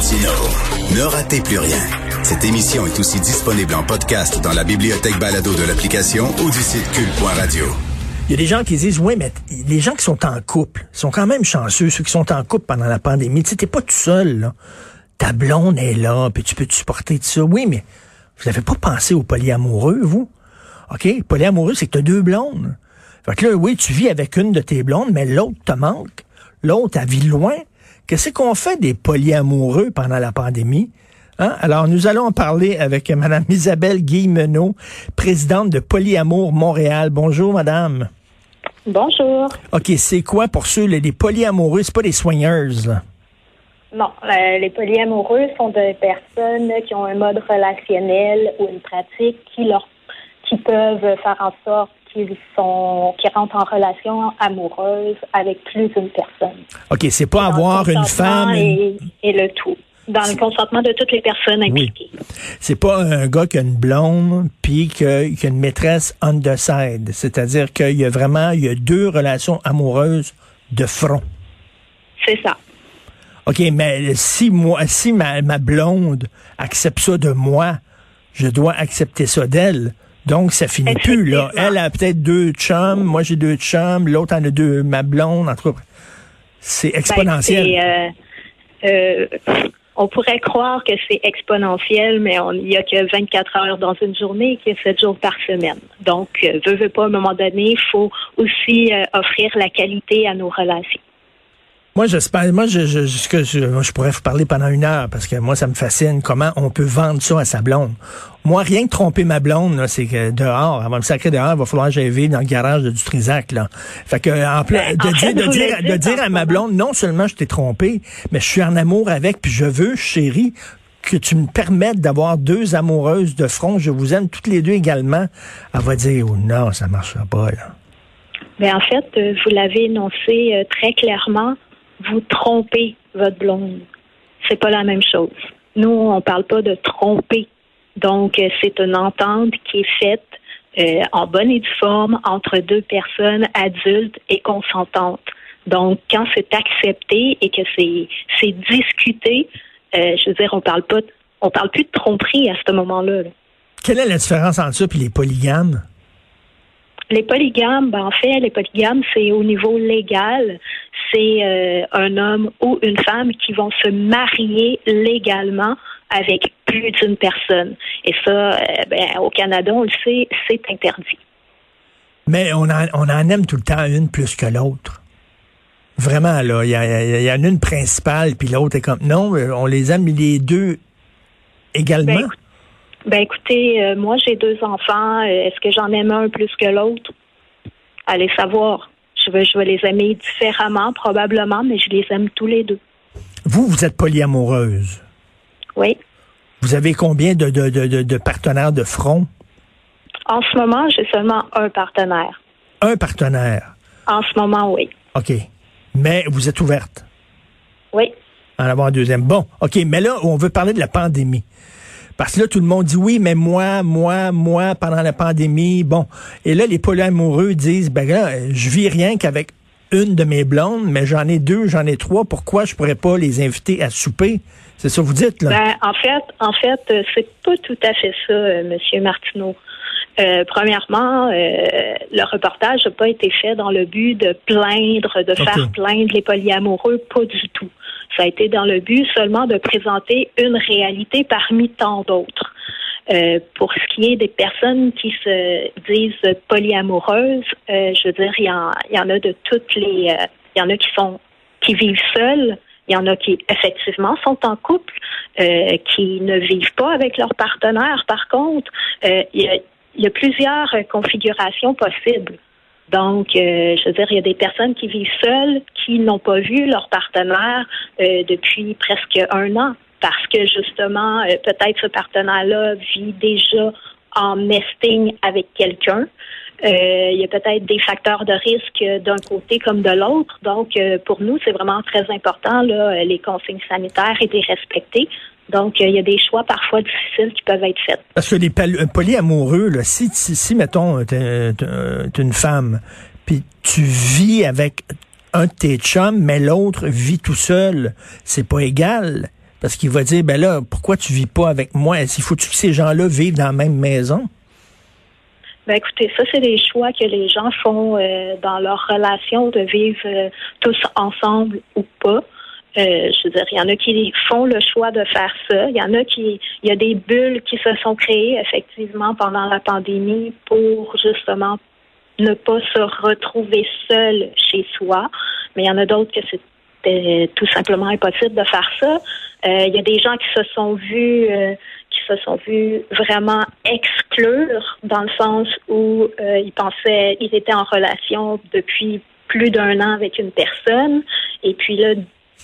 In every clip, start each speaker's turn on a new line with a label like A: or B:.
A: Ne ratez plus rien. Cette émission est aussi disponible en podcast dans la bibliothèque balado de l'application ou du site cul.radio.
B: Il y a des gens qui disent, oui, mais les gens qui sont en couple sont quand même chanceux, ceux qui sont en couple pendant la pandémie. Tu sais, t'es pas tout seul, là. Ta blonde est là, puis tu peux te supporter de ça? Oui, mais vous n'avez pas pensé au polyamoureux, vous? OK? Polyamoureux, c'est que t'as deux blondes. Fait que là, oui, tu vis avec une de tes blondes, mais l'autre te manque. L'autre, elle vit loin. Qu'est-ce qu'on fait des polyamoureux pendant la pandémie? Hein? Alors, nous allons en parler avec Mme Isabelle Guillemenot, présidente de Polyamour Montréal. Bonjour, madame.
C: Bonjour.
B: OK, c'est quoi pour ceux, les, les polyamoureux? C'est pas des soigneuses, là?
C: Non, euh, les polyamoureux sont des personnes qui ont un mode relationnel ou une pratique qui leur qui peuvent faire en sorte qu'ils sont qui rentrent en relation amoureuse avec plus d'une personne.
B: OK, c'est pas avoir une femme
C: et, et, le tout dans le consentement de toutes les personnes impliquées.
B: Oui. C'est pas un gars qui a une blonde puis qui a une maîtresse on the side, c'est-à-dire qu'il y a vraiment il y a deux relations amoureuses de front.
C: C'est ça.
B: OK, mais si moi si ma, ma blonde accepte ça de moi, je dois accepter ça d'elle. Donc, ça finit plus, là. Elle a peut-être deux chums, moi j'ai deux chums, l'autre en a deux, ma blonde, en tout cas. C'est exponentiel.
C: Ben, euh, euh, on pourrait croire que c'est exponentiel, mais il n'y a que 24 heures dans une journée, qu'il y a 7 jours par semaine. Donc, euh, veux, veux pas, à un moment donné, il faut aussi euh, offrir la qualité à nos relations.
B: Moi, j'espère, moi, je, je, je, je, pourrais vous parler pendant une heure parce que moi, ça me fascine comment on peut vendre ça à sa blonde. Moi, rien que tromper ma blonde, c'est que dehors, avant me sacrer dehors, il va falloir que j'aille dans le garage de, du Trisac, là. Fait que, en plein, de, dire, de, dire, de dire à ma blonde, non seulement je t'ai trompé, mais je suis en amour avec, puis je veux, chérie, que tu me permettes d'avoir deux amoureuses de front, je vous aime toutes les deux également. Elle va dire, oh non, ça marchera pas, là.
C: Mais en fait, euh, vous l'avez énoncé euh, très clairement vous trompez votre blonde. C'est pas la même chose. Nous, on parle pas de tromper. Donc, euh, c'est une entente qui est faite euh, en bonne et due forme entre deux personnes adultes et consentantes. Donc, quand c'est accepté et que c'est discuté, euh, je veux dire, on parle pas, on parle plus de tromperie à ce moment-là.
B: Quelle est la différence entre ça et les polygames?
C: Les polygames, ben en fait, les polygames, c'est au niveau légal, c'est euh, un homme ou une femme qui vont se marier légalement avec plus d'une personne. Et ça, euh, ben, au Canada, on le sait, c'est interdit.
B: Mais on en, on en aime tout le temps une plus que l'autre. Vraiment, là, il y, y, y, en a une principale, puis l'autre est comme... Non, on les aime les deux également.
C: Ben, ben écoutez, euh, moi j'ai deux enfants. Est-ce que j'en aime un plus que l'autre? Allez savoir. Je vais, je vais les aimer différemment, probablement, mais je les aime tous les deux.
B: Vous, vous êtes polyamoureuse.
C: Oui.
B: Vous avez combien de, de, de, de partenaires de front?
C: En ce moment, j'ai seulement un partenaire.
B: Un partenaire?
C: En ce moment, oui.
B: OK. Mais vous êtes ouverte?
C: Oui.
B: En avoir un deuxième. Bon, OK. Mais là, on veut parler de la pandémie. Parce que là, tout le monde dit oui, mais moi, moi, moi, pendant la pandémie, bon. Et là, les polyamoureux disent, ben là, je vis rien qu'avec une de mes blondes, mais j'en ai deux, j'en ai trois. Pourquoi je pourrais pas les inviter à souper? C'est ça que vous dites, là?
C: Ben, en fait, en fait, c'est pas tout à fait ça, euh, Monsieur Martineau. Euh, premièrement, euh, le reportage n'a pas été fait dans le but de plaindre, de okay. faire plaindre les polyamoureux, pas du tout. Ça a été dans le but seulement de présenter une réalité parmi tant d'autres. Euh, pour ce qui est des personnes qui se disent polyamoureuses, euh, je veux dire, il y, en, il y en a de toutes les, euh, il y en a qui sont qui vivent seuls, il y en a qui effectivement sont en couple, euh, qui ne vivent pas avec leur partenaire. Par contre, il y, a, il y a plusieurs configurations possibles. Donc, euh, je veux dire, il y a des personnes qui vivent seules, qui n'ont pas vu leur partenaire euh, depuis presque un an, parce que justement, euh, peut-être ce partenaire-là vit déjà en nesting avec quelqu'un. il y a peut-être des facteurs de risque d'un côté comme de l'autre. Donc, pour nous, c'est vraiment très important, là, les consignes sanitaires et les respecter. Donc, il y a des choix parfois difficiles qui peuvent être faits.
B: Parce que les polyamoureux, là, si, si, si, mettons, t'es une femme, puis tu vis avec un de tes chums, mais l'autre vit tout seul, c'est pas égal. Parce qu'il va dire, ben là, pourquoi tu vis pas avec moi? Est-ce qu'il faut que ces gens-là vivent dans la même maison?
C: Ben écoutez, ça, c'est des choix que les gens font euh, dans leur relation de vivre euh, tous ensemble ou pas. Euh, je veux dire, il y en a qui font le choix de faire ça. Il y en a qui, il y a des bulles qui se sont créées effectivement pendant la pandémie pour justement ne pas se retrouver seul chez soi. Mais il y en a d'autres que c'était tout simplement impossible de faire ça. Euh, il y a des gens qui se sont vus, euh, qui se sont vus vraiment exclure dans le sens où ils pensaient, ils étaient en relation depuis plus d'un an avec une personne, et puis là,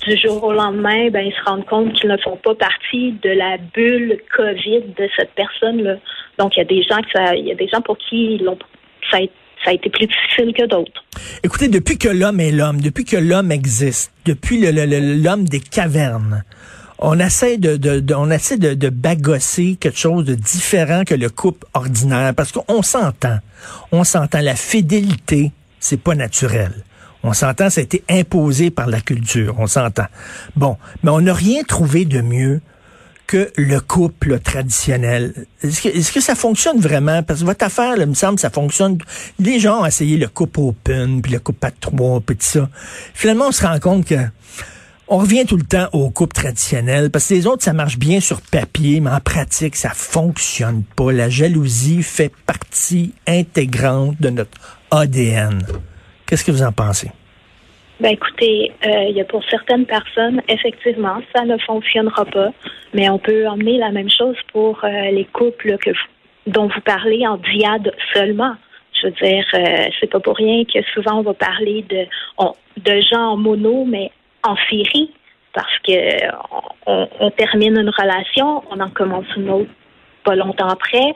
C: du jour au lendemain, ben, ils se rendent compte qu'ils ne font pas partie de la bulle COVID de cette personne-là. Donc, il y a des gens que ça, il y a des gens pour qui ça, a, été plus difficile que d'autres.
B: Écoutez, depuis que l'homme est l'homme, depuis que l'homme existe, depuis l'homme des cavernes, on essaie de, de, on essaie de, de, bagosser quelque chose de différent que le couple ordinaire parce qu'on s'entend. On s'entend. La fidélité, c'est pas naturel. On s'entend, ça a été imposé par la culture, on s'entend. Bon, mais on n'a rien trouvé de mieux que le couple traditionnel. Est-ce que, ça fonctionne vraiment? Parce que votre affaire, il me semble, ça fonctionne. Les gens ont essayé le couple open, puis le couple à trois, puis tout ça. Finalement, on se rend compte que on revient tout le temps au couple traditionnel parce que les autres, ça marche bien sur papier, mais en pratique, ça fonctionne pas. La jalousie fait partie intégrante de notre ADN. Qu'est-ce que vous en pensez?
C: Ben écoutez, euh, il y a pour certaines personnes, effectivement, ça ne fonctionnera pas, mais on peut emmener la même chose pour euh, les couples que dont vous parlez en diade seulement. Je veux dire, euh, c'est pas pour rien que souvent on va parler de, de gens en mono, mais en série, parce que on, on termine une relation, on en commence une autre pas longtemps après,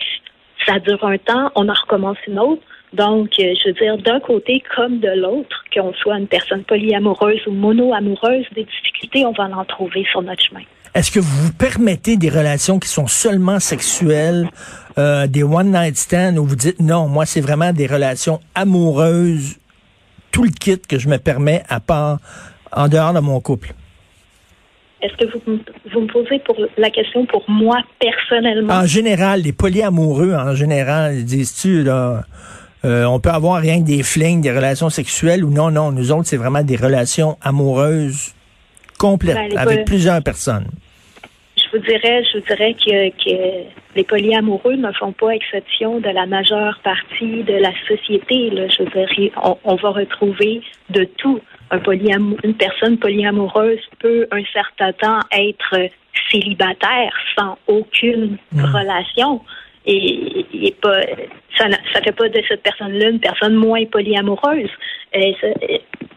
C: ça dure un temps, on en recommence une autre. Donc, euh, je veux dire, d'un côté comme de l'autre, qu'on soit une personne polyamoureuse ou mono-amoureuse, des difficultés, on va en trouver sur notre chemin.
B: Est-ce que vous permettez des relations qui sont seulement sexuelles, euh, des one-night stands, où vous dites non, moi, c'est vraiment des relations amoureuses, tout le kit que je me permets à part, en dehors de mon couple?
C: Est-ce que vous, vous, me posez pour la question pour moi personnellement?
B: En général, les polyamoureux, en général, disent-tu, là, euh, on peut avoir rien que des flings, des relations sexuelles ou non, non. Nous autres, c'est vraiment des relations amoureuses complètes ben, avec plusieurs personnes.
C: Je vous dirais, je vous dirais que, que, les polyamoureux ne font pas exception de la majeure partie de la société. Là. Je dire, on, va retrouver de tout. Un une personne polyamoureuse peut un certain temps être célibataire sans aucune hmm. relation et, et pas ça ne fait pas de cette personne-là une personne moins polyamoureuse. Elle,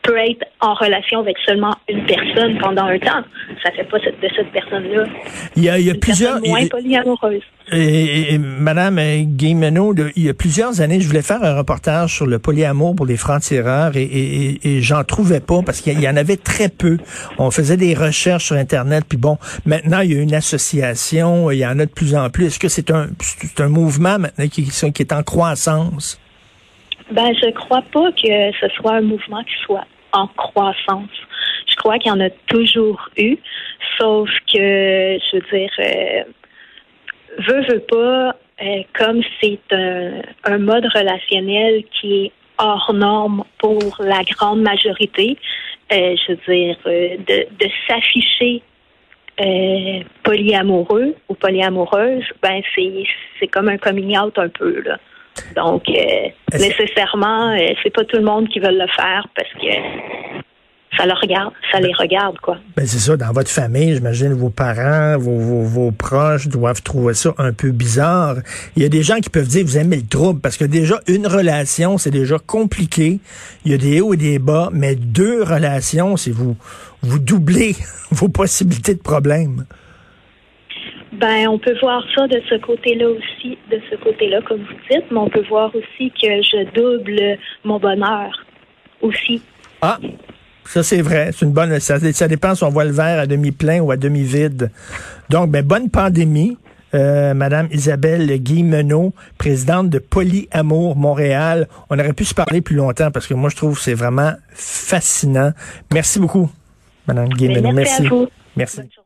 C: peut être en relation avec seulement une personne pendant un temps. Ça fait pas de cette personne-là.
B: Il y a, il y a plusieurs.
C: Moins polyamoureuse.
B: Et, Madame Guillemeno, il y a plusieurs années, je voulais faire un reportage sur le polyamour pour les francs-tireurs et, et, et j'en trouvais pas parce qu'il y en avait très peu. On faisait des recherches sur Internet, puis bon, maintenant il y a une association, il y en a de plus en plus. Est-ce que c'est un, c'est un mouvement maintenant qui, qui est en croissance?
C: Ben, je crois pas que ce soit un mouvement qui soit en croissance. Je crois qu'il y en a toujours eu, sauf que, je veux dire, veut, veut pas, euh, comme c'est un, un, mode relationnel qui est hors norme pour la grande majorité, euh, je veux dire, euh, de, de s'afficher euh, polyamoureux ou polyamoureuse, ben c'est c'est comme un coming out un peu là. Donc, euh, nécessairement, euh, c'est pas tout le monde qui veut le faire parce que ça le regarde, ça les regarde, quoi.
B: Ben c'est ça, dans votre famille, j'imagine vos parents, vos, vos, proches doivent trouver ça un peu bizarre. Il y a des gens qui peuvent dire vous aimez le trouble parce que déjà une relation, c'est déjà compliqué. Il y a des hauts et des bas, mais deux relations, c'est vous vous doublez vos possibilités de problème.
C: Ben, on peut voir ça de ce côté-là aussi, de ce côté-là, comme vous dites, mais on peut voir aussi que je double mon bonheur aussi.
B: Ah, ça c'est vrai, c'est une bonne. Ça, ça, dépend si on voit le verre à demi plein ou à demi vide. Donc, ben bonne pandémie. Euh, Madame Isabelle Guillemenot, présidente de Polyamour Montréal. On aurait pu se parler plus longtemps parce que moi, je trouve que c'est vraiment fascinant. Merci beaucoup, Madame Guillemenot.
C: Merci.
B: merci. merci.